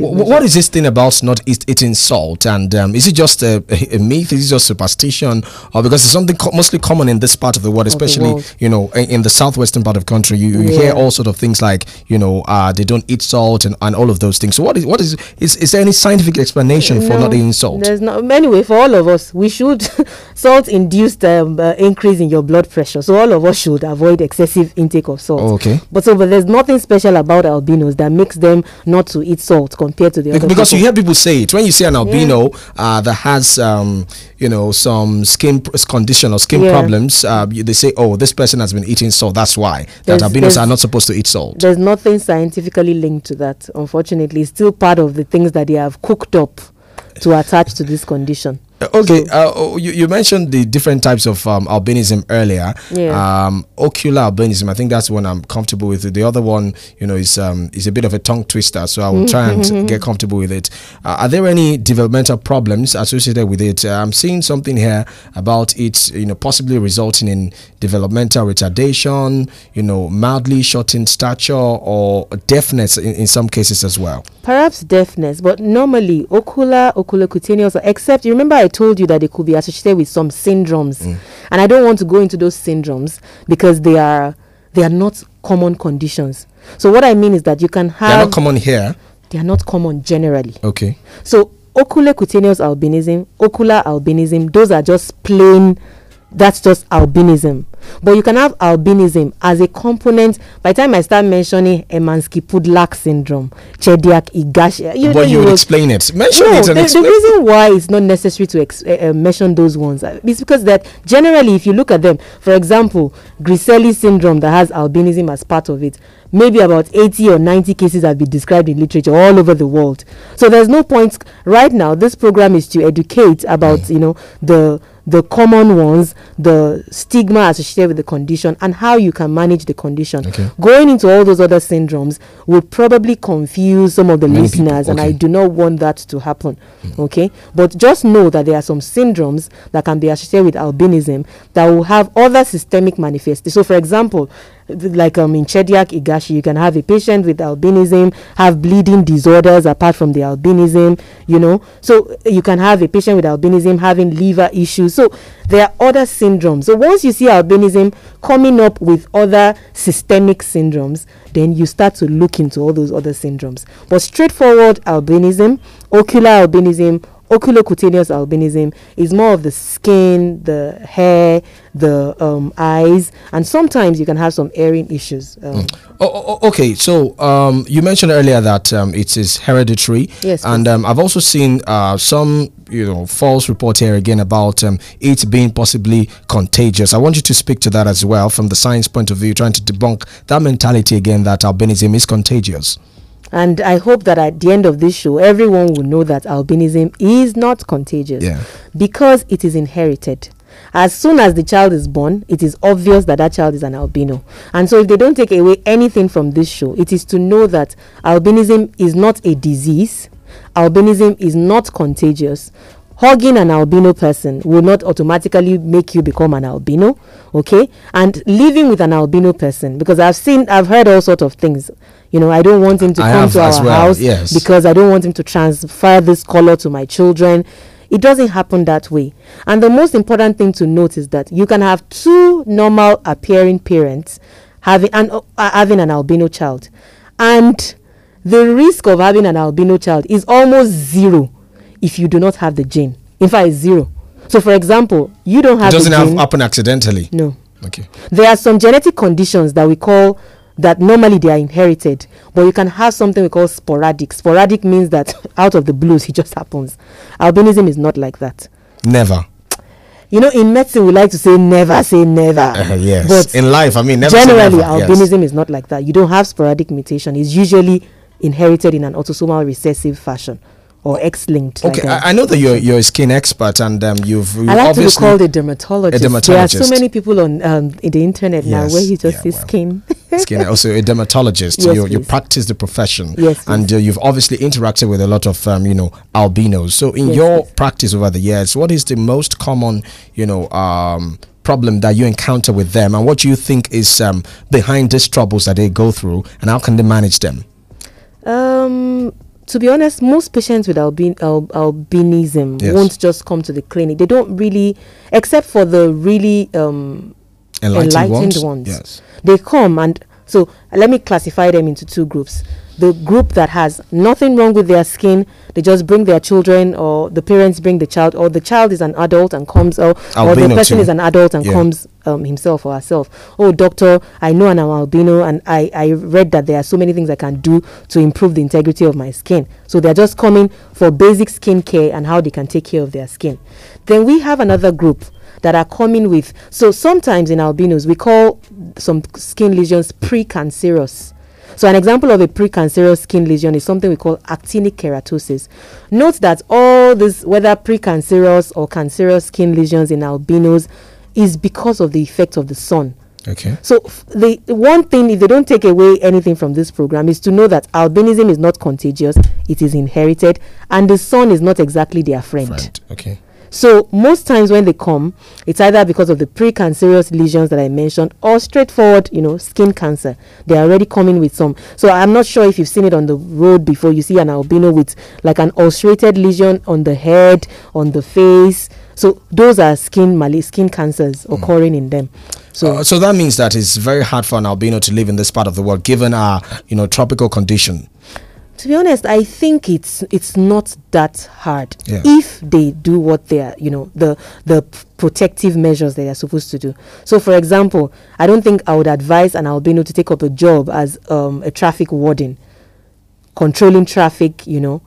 Wh- what is this thing about not eat, eating salt? And um, is it just a, a, myth? Is it just superstition? Or because it's something co- mostly common in this part of the world, the especially world. you know in, in the southwestern part of the country, you, you Yeah. hear all sort of things like you know uh, they don't eat salt and, and all of those things. So what is what is is, is there any scientific explanation for not eating salt? There's no anyway for all of us. We should salt induced um, uh, increase in your blood pressure. So all of us should avoid excessive intake of salt. Okay. But so but there's nothing special about albinos that makes them not to eat salt compared to the other because you hear people say it when you see an albino uh, that has um, you know some skin pr- condition or skin Yeah. problems uh, they say oh this person has been eating salt that's why that There's- albinos are not supposed to eat salt There's nothing scientifically linked to that. Unfortunately, it's still part of the things that they have cooked up to attach to this condition. Uh, Okay, uh, oh, you, you mentioned the different types of um, albinism earlier. Yeah. Um, ocular albinism, I think that's one I'm comfortable with. The other one, you know, is um, is a bit of a tongue twister, so I will try and get comfortable with it. Uh, are there any developmental problems associated with it? Uh, I'm seeing something here about it, you know, possibly resulting in developmental retardation, you know, mildly shortened stature or deafness in, in some cases as well. Perhaps deafness, but normally ocular, oculocutaneous, except you remember I told you that they could be associated with some syndromes, mm. and I don't want to go into those syndromes because they are they are not common conditions. So what I mean is that you can have They're not common here. they are not common generally. Okay. So oculocutaneous albinism, ocular albinism, those are just plain. That's just albinism. But you can have albinism as a component. By the time I start mentioning Hermansky-Pudlak syndrome, Chediak Higashi, you, but you would explain it. Mention no, it the, the reason why it's not necessary to ex- uh, uh, mention those ones uh, is because that generally, if you look at them, for example, Griscelli syndrome that has albinism as part of it, maybe about 80 or 90 cases have been described in literature all over the world. So there's no point right now. This program is to educate about you know the the common ones, the stigma associated with the condition, and how you can manage the condition. Okay. Going into all those other syndromes will probably confuse some of the Many listeners, and I do not want that to happen. Hmm. Okay, but just know that there are some syndromes that can be associated with albinism that will have other systemic manifestations. So, for example, like um, in Chediak Higashi, you can have a patient with albinism have bleeding disorders apart from the albinism. You know, so uh, you can have a patient with albinism having liver issues. So there are other syndromes. So once you see albinism coming up with other systemic syndromes, then you start to look into all those other syndromes. But straightforward albinism, ocular albinism, oculocutaneous albinism is more of the skin, the hair, the um, eyes, and sometimes you can have some hearing issues. Um, Oh, oh, oh, okay. So um, you mentioned earlier that um, it is hereditary. Yes, And um, I've also seen uh, some, you know, false report here again about um, it being possibly contagious. I want you to speak to that as well from the science point of view, trying to debunk that mentality again that albinism is contagious. And I hope that at the end of this show, everyone will know that albinism is not contagious Yeah. because it is inherited. As soon as the child is born, it is obvious that that child is an albino. And so, if they don't take away anything from this show, it is to know that albinism is not a disease, albinism is not contagious. Hugging an albino person will not automatically make you become an albino, okay? And living with an albino person, because I've seen, I've heard all sorts of things. You know, I don't want him to I come to our well, house yes. because I don't want him to transfer this color to my children. It doesn't happen that way. And the most important thing to note is that you can have two normal appearing parents having an, uh, having an albino child. And the risk of having an albino child is almost zero if you do not have the gene. In fact, zero. So, for example, you don't It have doesn't have gene. happen accidentally. no. Okay. There are some genetic conditions that we call that normally they are inherited, but you can have something we call sporadic. Sporadic means that out of the blues it just happens. Albinism is not like that. Never. You know, in medicine we like to say never say never. Uh, yes. But in life, I mean, generally, never, yes. albinism is not like that. You don't have sporadic mutation. It's usually inherited in an autosomal recessive fashion or X-linked. Okay, like, I, I know that you're you're a skin expert, and um, you've, you've I like to be called a dermatologist. There are so many people on um, in the internet now where you just yeah, see well. skin. skin also a dermatologist. Yes, you, you practice the profession. Yes, and uh, you've obviously interacted with a lot of um, you know albinos. So in Yes, your please. practice over the years what is the most common you know um, problem that you encounter with them? And what do you think is um, behind these troubles that they go through? And how can they manage them? Um, to be honest, most patients with albin- al- albinism Yes. won't just come to the clinic. They don't really, except for the really um, Enlightened, enlightened ones? ones. Yes. They come and so let me classify them into two groups. The group that has nothing wrong with their skin, they just bring their children, or the parents bring the child, or the child is an adult and comes, or, or the person too. is an adult and Yeah. comes um, himself or herself. Oh, doctor, I know I'm albino, and I, I read that there are so many things I can do to improve the integrity of my skin. So they're just coming for basic skin care and how they can take care of their skin. Then we have another group that are coming with. So sometimes in albinos, we call some skin lesions precancerous. So an example of a precancerous skin lesion is something we call actinic keratosis. Note that all this, whether precancerous or cancerous skin lesions in albinos, is because of the effect of the sun. Okay. So f- the one thing, if they don't take away anything from this program, is to know that albinism is not contagious; it is inherited, and the sun is not exactly their friend. Right. Okay. So most times when they come, it's either because of the precancerous lesions that I mentioned or straightforward, you know, skin cancer. They are already coming with some. So I'm not sure if you've seen it on the road before. You see an albino with like an ulcerated lesion on the head, on the face. So those are skin mali- skin cancers occurring in them. So Uh, so that means that it's very hard for an albino to live in this part of the world, given our, you know, tropical condition. To be honest, I think it's it's not that hard Yeah. if they do what they are, you know, the the p- protective measures they are supposed to do. So, for example, I don't think I would advise an albino to take up a job as um, a traffic warden, controlling traffic. You know,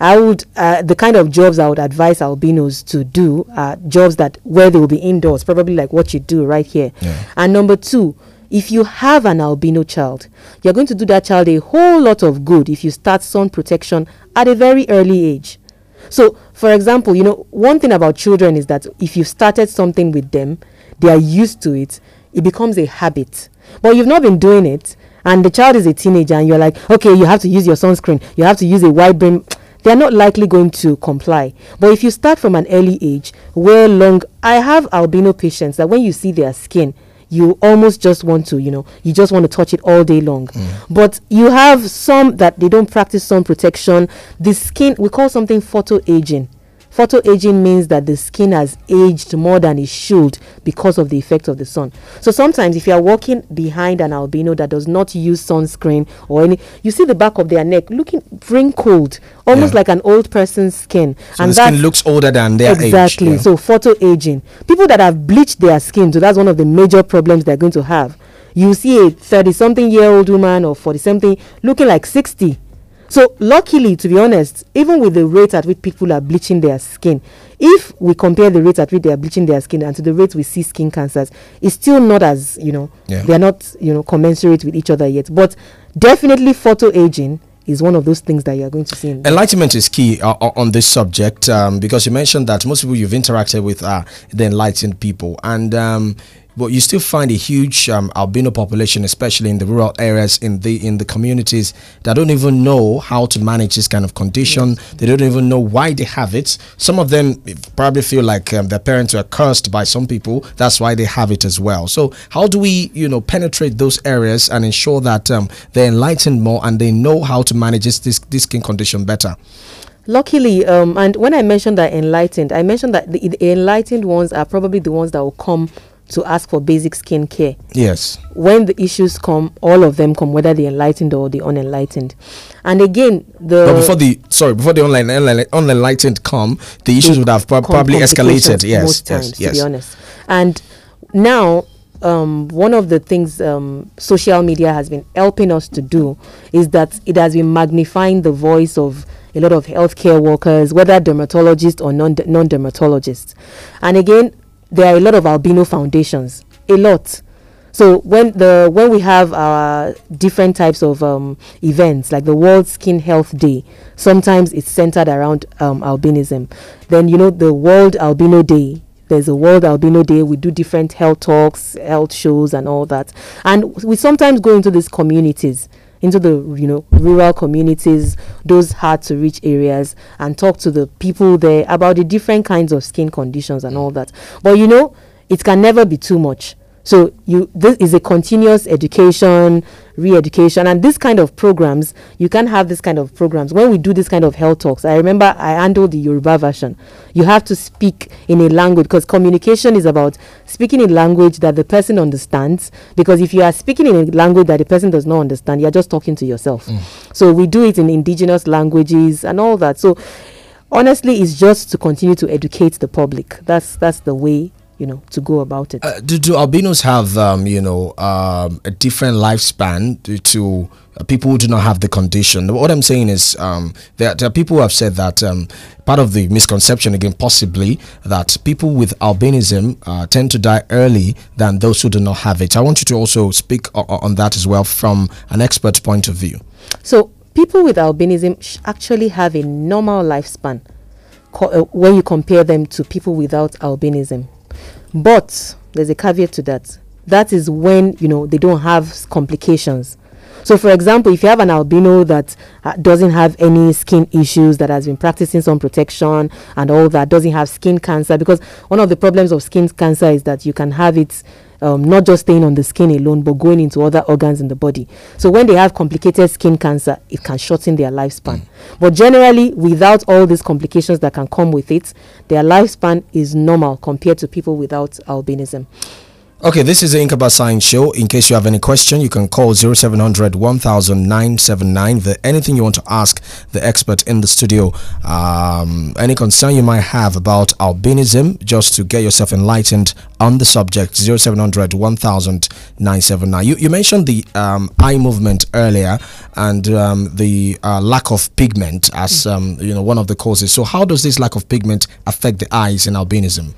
I would uh, the kind of jobs I would advise albinos to do are jobs that where they will be indoors, probably like what you do right here. Yeah. And number two, if you have an albino child, you're going to do that child a whole lot of good if you start sun protection at a very early age. So, for example, you know, one thing about children is that if you've started something with them, they are used to it, it becomes a habit. But you've not been doing it, and the child is a teenager, and you're like, okay, you have to use your sunscreen, you have to use a wide brim. They're not likely going to comply. But if you start from an early age, where long, I have albino patients that when you see their skin, you almost just want to, you know, you just want to touch it all day long. Mm. But you have some that they don't practice sun protection. The skin, we call something photo aging. Photo aging means that the skin has aged more than it should because of the effect of the sun. So sometimes, if you are walking behind an albino that does not use sunscreen or any, you see the back of their neck looking wrinkled, almost Yeah. like an old person's skin. So the skin looks older than their exactly. age. yeah. So photo aging. People that have bleached their skin, so that's one of the major problems they're going to have. You see a 30 something year old woman or 40 something looking like 60. So luckily, to be honest, even with the rate at which people are bleaching their skin, if we compare the rate at which they are bleaching their skin and to the rate we see skin cancers, it's still not as you know Yeah. they are not you know commensurate with each other yet. But definitely, photo aging is one of those things that you are going to see. In Enlightenment is key uh, on this subject um, because you mentioned that most people you've interacted with are the enlightened people, and um, but you still find a huge um, albino population, especially in the rural areas in the in the communities that don't even know how to manage this kind of condition. They don't even know why they have it. Some of them probably feel like um, their parents were cursed by some people. That's why they have it as well. So how do we, you know, penetrate those areas and ensure that um, they're enlightened more and they know how to manage this this, this skin condition better? Luckily, um, and when I mentioned that enlightened, I mentioned that the, the enlightened ones are probably the ones that will come to ask for basic skin care. Yes. When the issues come, all of them come, whether the enlightened or the unenlightened. And again, the But before the sorry, before the online online unenlightened come, the issues would have probably escalated. Yes, most yes, times, yes. to be honest. And now, um, one of the things um, social media has been helping us to do is that it has been magnifying the voice of a lot of healthcare workers, whether dermatologists or non non dermatologists. And again, there are a lot of albino foundations, a lot. So when the when we have our different types of um, events like the World Skin Health Day, sometimes it's centered around um, albinism. Then you know the World Albino Day. There's a World Albino Day. We do different health talks, health shows, and all that. And we sometimes go into these communities, into the you know rural communities, those hard to reach areas, and talk to the people there about the different kinds of skin conditions and all that. But you know, it can never be too much So you this is a continuous education, re-education, and this kind of programs. You can have this kind of programs when we do this kind of health talks. I remember I handled the Yoruba version. You have to speak in a language because communication is about speaking in language that the person understands. Because if you are speaking in a language that the person does not understand, you are just talking to yourself. Mm. So we do it in indigenous languages and all that. So honestly, it's just to continue to educate the public. That's that's the way you know to go about it. Uh, do, do albinos have um, you know um, a different lifespan to, to uh, people who do not have the condition? What I'm saying is um, there, there, are people who have said that um, part of the misconception again possibly that people with albinism uh, tend to die early than those who do not have it. I want you to also speak on that as well from an expert point of view. So people with albinism actually have a normal lifespan uh, when you compare them to people without albinism but there's a caveat to that. That is when, you know, they don't have complications. So, for example, if you have an albino that uh, doesn't have any skin issues, that has been practicing some protection and all that, doesn't have skin cancer, because one of the problems of skin cancer is that you can have it um, not just staying on the skin alone, but going into other organs in the body. So when they have complicated skin cancer, it can shorten their lifespan. Mm. But generally, without all these complications that can come with it, their lifespan is normal compared to people without albinism. Okay, this is the Inqaba Science Show. In case you have any question, you can call 0700 100979. Anything you want to ask the expert in the studio, um, any concern you might have about albinism, just to get yourself enlightened on the subject, 0700 100979. You, you mentioned the um, eye movement earlier and um, the uh, lack of pigment as um, you know one of the causes. So, how does this lack of pigment affect the eyes in albinism?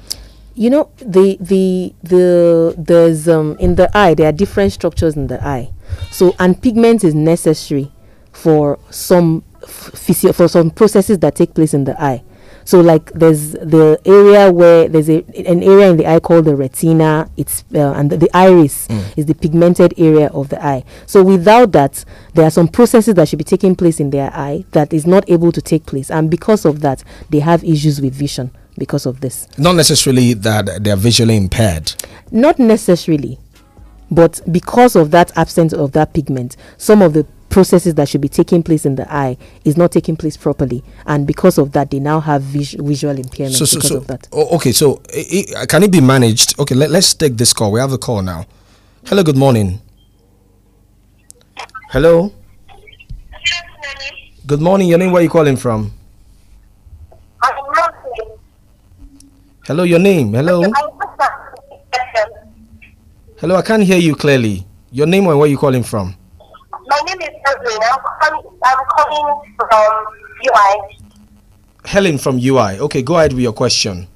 You know the the the there's um in the eye there are different structures in the eye. So and pigment is necessary for some physio- for some processes that take place in the eye. So like there's the area where there's a an area in the eye called the retina. It's uh, and the, the iris mm. is the pigmented area of the eye. So without that there are some processes that should be taking place in their eye that is not able to take place. And because of that they have issues with vision because of this. Not necessarily that they're visually impaired. Not necessarily. But because of that absence of that pigment, some of the processes that should be taking place in the eye is not taking place properly. And because of that they now have vis- visual impairment so, so, because so, of that. okay so it, can it be managed? Okay let, let's take this call. We have a call now. Hello good morning. Hello? Good morning. Your name where are you calling from Hello, your name. Hello. Hello, I can't hear you clearly. Your name and where you calling from? My name is Helen. I'm calling, I'm calling from UI. Helen from UI. Okay, go ahead with your question.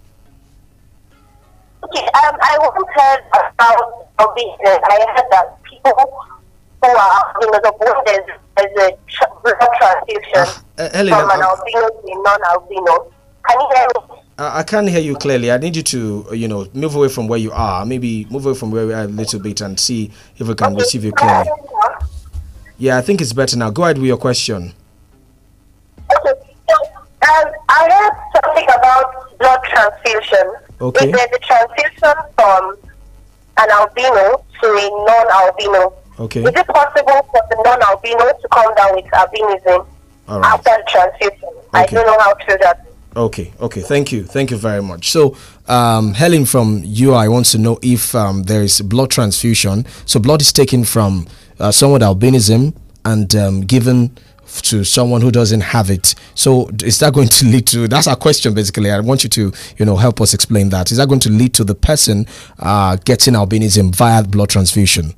Okay, um, I wanted about a business. I heard that people who are you know the there's, there's a blood transfusion uh, uh, Helen, from an albino to a non-albino. Can you hear me? I can't hear you clearly. I need you to, you know, move away from where you are. Maybe move away from where we are a little bit and see if we can receive you clearly. Yeah, I think it's better now. Go ahead with your question. Okay. So, um, I heard something about blood transfusion. Okay. Is there the transfusion from an albino to a non-albino? Okay. Is it possible for the non-albino to come down with albinism after the transfusion? Okay. I don't know how true that. Okay, okay. Thank you. Thank you very much. So, um, Helen from UI wants to know if um, there is blood transfusion. So, blood is taken from uh, someone with albinism and um, given to someone who doesn't have it. So, is that going to lead to? That's our question, basically. I want you to, you know, help us explain that. Is that going to lead to the person uh, getting albinism via blood transfusion?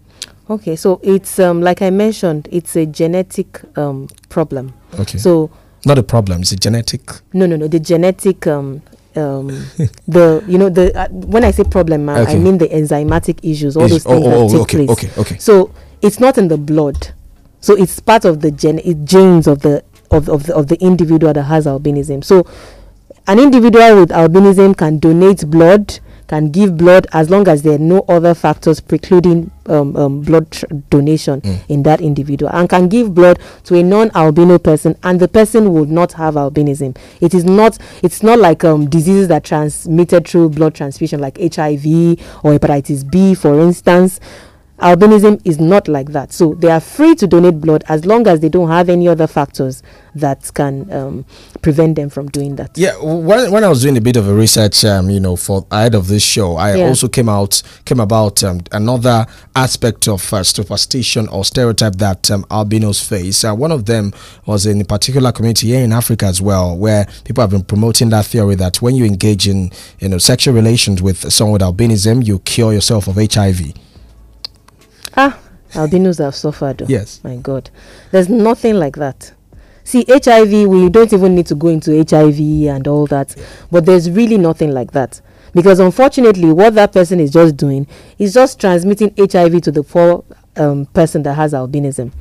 Okay, so it's um, like I mentioned, it's a genetic um, problem. Okay. So not a problem. It's a genetic. No, no, no. The genetic. Um, um, the you know the uh, when I say problem, uh, okay. I mean the enzymatic issues, all those things oh, oh, that take okay, place. Okay, okay. So it's not in the blood, so it's part of the gen genes of the of of the, of the individual that has albinism. So an individual with albinism can donate blood can give blood as long as there are no other factors precluding um, um, blood donation mm. in that individual and can give blood to a non-albino person and the person would not have albinism it is not it's not like um, diseases that transmitted through blood transfusion like hiv or hepatitis b for instance Albinism is not like that. So they are free to donate blood as long as they don't have any other factors that can um, prevent them from doing that. Yeah, when, when I was doing a bit of a research, um, you know, for ahead of this show, I yeah. also came out came about um, another aspect of uh, superstition or stereotype that um, albinos face. Uh, one of them was in a particular community here in Africa as well, where people have been promoting that theory that when you engage in you know sexual relations with someone with albinism, you cure yourself of HIV. Ah, albinos have suffered. Yes. My God. There's nothing like that. See, HIV, we don't even need to go into HIV and all that, but there's really nothing like that. Because unfortunately, what that person is just doing is just transmitting HIV to the poor um, person that has albinism.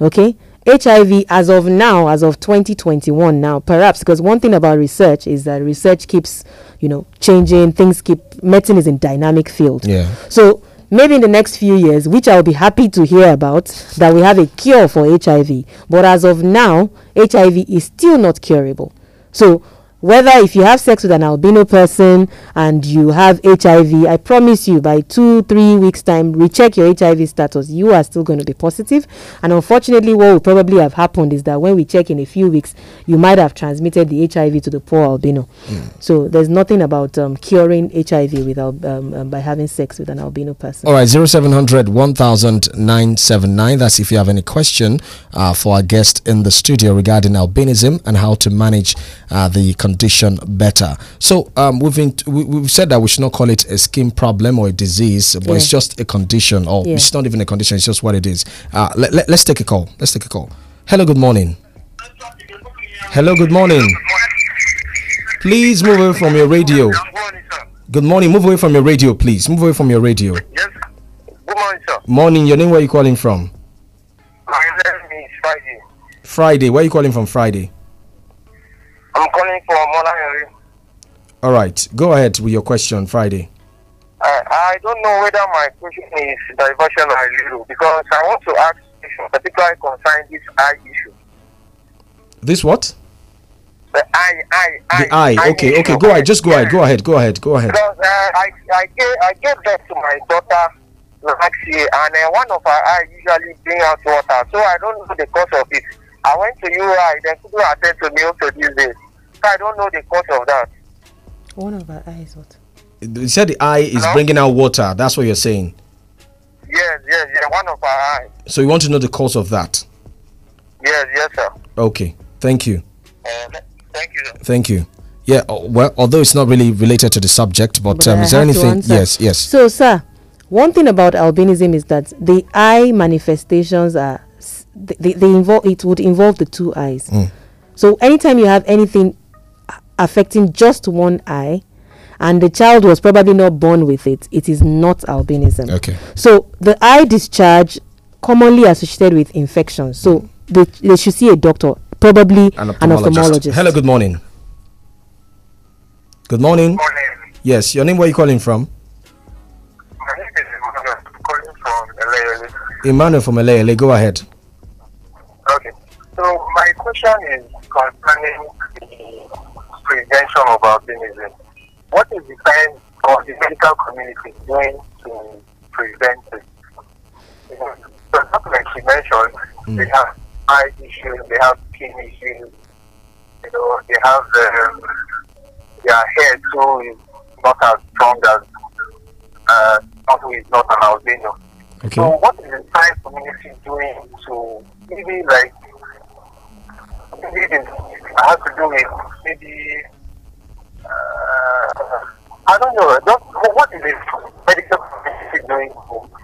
Okay? HIV, as of now, as of 2021 now, perhaps, because one thing about research is that research keeps, you know, changing, things keep, medicine is in dynamic field. Yeah. So maybe in the next few years, which I'll be happy to hear about, that we have a cure for HIV. But as of now, HIV is still not curable. So whether if you have sex with an albino person and you have HIV, I promise you by two, three weeks' time, recheck your HIV status. You are still going to be positive. And unfortunately, what will probably have happened is that when we check in a few weeks, you might have transmitted the HIV to the poor albino. Mm. So there's nothing about um, curing HIV without um, um, by having sex with an albino person. All right, 0700 1979. That's if you have any question uh, for our guest in the studio regarding albinism and how to manage uh, the condition better. So um, we've been, we, have said that we should not call it a skin problem or a disease, but yeah. it's just a condition, or yeah. it's not even a condition. It's just what it is. Uh, let, let, let's take a call. Let's take a call. Hello, good morning. Hello, good morning. Please move away from your radio. Good morning. Move away from your radio, please. Move away from your radio. Yes. Good morning, sir. Morning. Your name? Where are you calling from? My name is Friday. Friday. Where are you calling from? Friday. I'm calling from Mola Henry. All right, go ahead with your question, Friday. Uh, I don't know whether my question is diversion or little because I want to ask particularly concerning this eye issue. This what? The eye, eye, the eye. eye okay, issue. okay. Go ahead. Just go ahead. Go ahead. Go ahead. Go ahead. Because uh, I, I gave, I gave birth to my daughter last year, and uh, one of her eyes usually bring out water. So I don't know the cause of it. I went to UI, then people attend to me also these days. So I don't know the cause of that. One of our eyes, what? You said the eye is Hello? bringing out water. That's what you're saying. Yes, yes, yes. One of our eyes. So you want to know the cause of that? Yes, yes, sir. Okay. Thank you. Uh, thank you. Sir. Thank you. Yeah. Uh, well, although it's not really related to the subject, but, but um, is there anything? Yes, yes. So, sir, one thing about albinism is that the eye manifestations are they, they involve it would involve the two eyes. Mm. So anytime you have anything affecting just one eye, and the child was probably not born with it, it is not albinism. Okay. So the eye discharge commonly associated with infections. So they, they should see a doctor, probably an ophthalmologist. An ophthalmologist. Hello, good morning. Good morning. morning. Yes, your name, where are you calling from? My name is Emmanuel, calling from LA. Emmanuel from LA. Go ahead. Okay. So my question is concerning the prevention of albinism. What is the kind of the medical community doing to prevent it? For example, like she mentioned, mm. they have eye issues, they have skin issues, you know, they have um, their hair too is not as strong as uh, who is not an albino. Okay. So what is the science community doing to maybe like maybe it has to do with maybe uh, I don't know. Just, what is it medical community doing to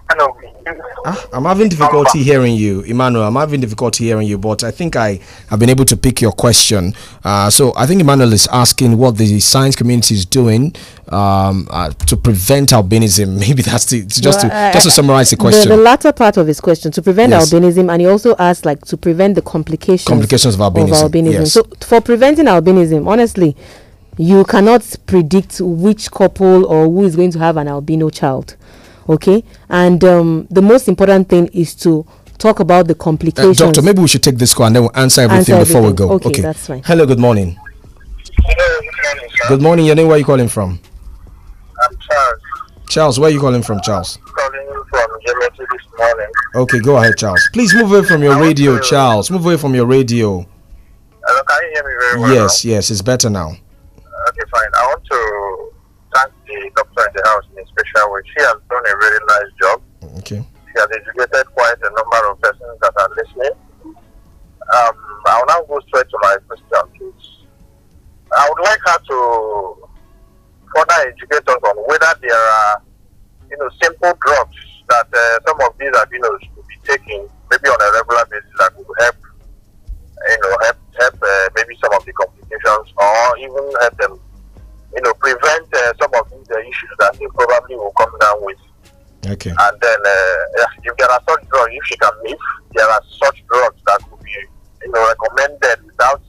Ah, I'm having difficulty hearing you, Emmanuel. I'm having difficulty hearing you, but I think I have been able to pick your question. Uh, so I think Emmanuel is asking what the science community is doing um, uh, to prevent albinism. Maybe that's the just well, to uh, just to summarize the question. The, the, latter part of his question to prevent yes. albinism, and he also asked like to prevent the complications complications of albinism. Of albinism. Yes. So for preventing albinism, honestly you cannot predict which couple or who is going to have an albino child. Okay, and um, the most important thing is to talk about the Uh, complications. doctor, maybe we should take this call and then we'll answer everything Answer before we go. Okay, that's fine. Hello, good morning. Hello, good morning, sir. Good morning. Your name, where are you calling from? I'm Charles, Charles, where are you calling from, Charles? calling you from Gemetry this morning. Okay, go ahead, Charles. Please move away from your radio, Charles. Move away from your radio. Hello, can you hear me very well? Yes, yes, it's better now. Okay, fine. I want to thank the doctor in the house in a special way. She has done a very nice job. Okay. She has educated quite a number of persons that are listening. Um, I will now go straight to my question, please. I would like her to further educate us on whether there are, you know, simple drugs that uh, some of these albinos could be taking, maybe on a regular basis, that would help, you know, help, help uh, maybe some of the complications, or even help them, you know, prevent uh, some of these uh, issues that they probably will come down with. Okay. And then, uh, if there are such drugs, if she can live, there are such drugs that could be, you know, recommended without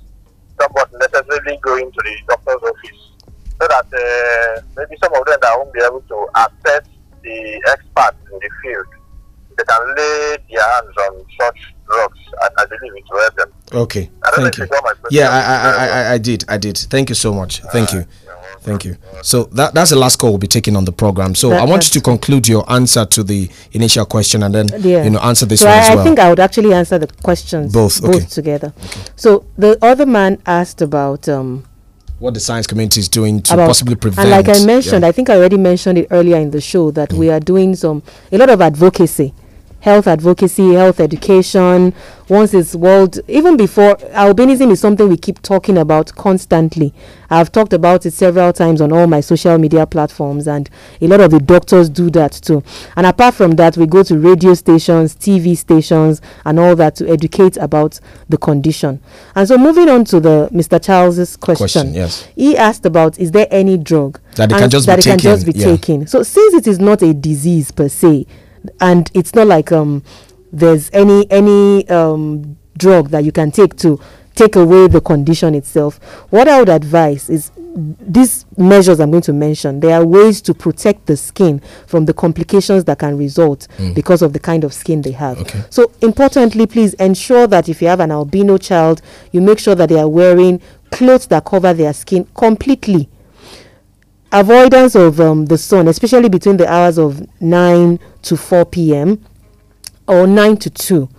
someone necessarily going to the doctor's office, so that uh, maybe some of them that won't be able to access the experts in the field, they can lay their hands on such drugs, and I believe it will help them. Okay. I don't know Thank if you. you. Yeah, I, I, I, I, I did. I did. Thank you so much. Thank you. Thank you. So that that's the last call we'll be taking on the program. So That- I want you to conclude your answer to the initial question and then Yeah. you know answer this so one I, as I think I would actually answer the questions Both, okay. together. So the other man asked about um what the science community is doing to about possibly prevent. and like I mentioned, yeah. I think I already mentioned it earlier in the show that we are doing some a lot of advocacy, health advocacy, health education. Once it's world, even before albinism is something we keep talking about constantly. I've talked about it several times on all my social media platforms, and a lot of the doctors do that too. And apart from that, we go to radio stations, TV stations, and all that to educate about the condition. And so, moving on to the Mr. Charles's question, Question, yes. he asked about is there any drug That it can just be that it can just be taken, yeah. taken so since it is not a disease per se and it's not like um there's any any um drug that you can take to take away the condition itself what i would advise is these measures i'm going to mention there are ways to protect the skin from the complications that can result because of the kind of skin they have Mm. Okay. so importantly please ensure that if you have an albino child you make sure that they are wearing clothes that cover their skin completely avoidance of um, the sun, especially between the hours of 9 to 4 p.m. or 9 to 2.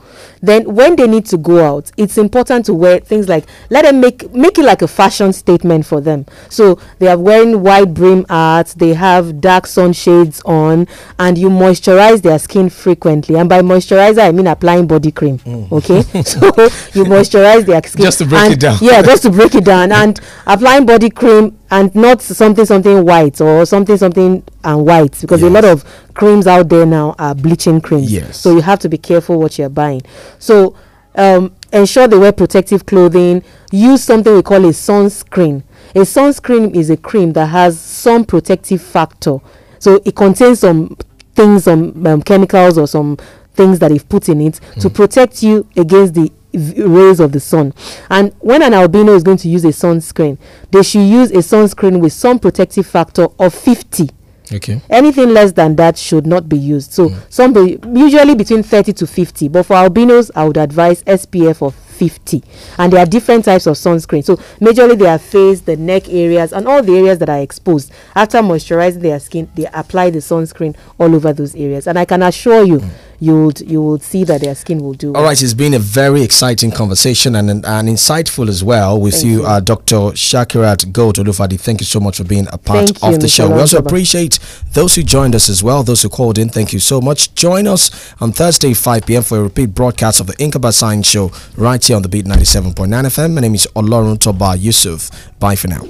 Then when they need to go out, it's important to wear things like let them make make it like a fashion statement for them. So they are wearing wide brim hats, they have dark sunshades on, and you moisturize their skin frequently. And by moisturizer, I mean applying body cream. Mm. Okay, so you moisturize their skin Just to break and- it down. Yeah, just to break it down and applying body cream and not something something white or something something and white because a lot of creams out there now are bleaching creams. Yes. So you have to be careful what you're buying. So um, ensure they wear protective clothing. Use something we call a sunscreen. A sunscreen is a cream that has some protective factor. So it contains some things, some um, chemicals or some things that they've put in it to protect you against the rays of the sun. And when an albino is going to use a sunscreen, they should use a sunscreen with some protective factor of 50 Okay. anything less than that should not be used so mm. some be- usually between 30 to 50 but for albinos i would advise spf of 50 and there are different types of sunscreen so majorly their face the neck areas and all the areas that are exposed after moisturizing their skin they apply the sunscreen all over those areas and i can assure you you would you would see that their skin will do All right, it's been a very exciting conversation and and, and insightful as well with Thank you, you. Uh, Dr. Shakirat Gold Olufadi. Thank you so much for being a part Thank of you, the Mr. show. We also appreciate those who joined us as well, those who called in. Thank you so much. Join us on Thursday, 5 p.m. for a repeat broadcast of the Inqaba Science Show right here on the Beat 97.9 FM. My name is Olorun Toba Yusuf. Bye for now.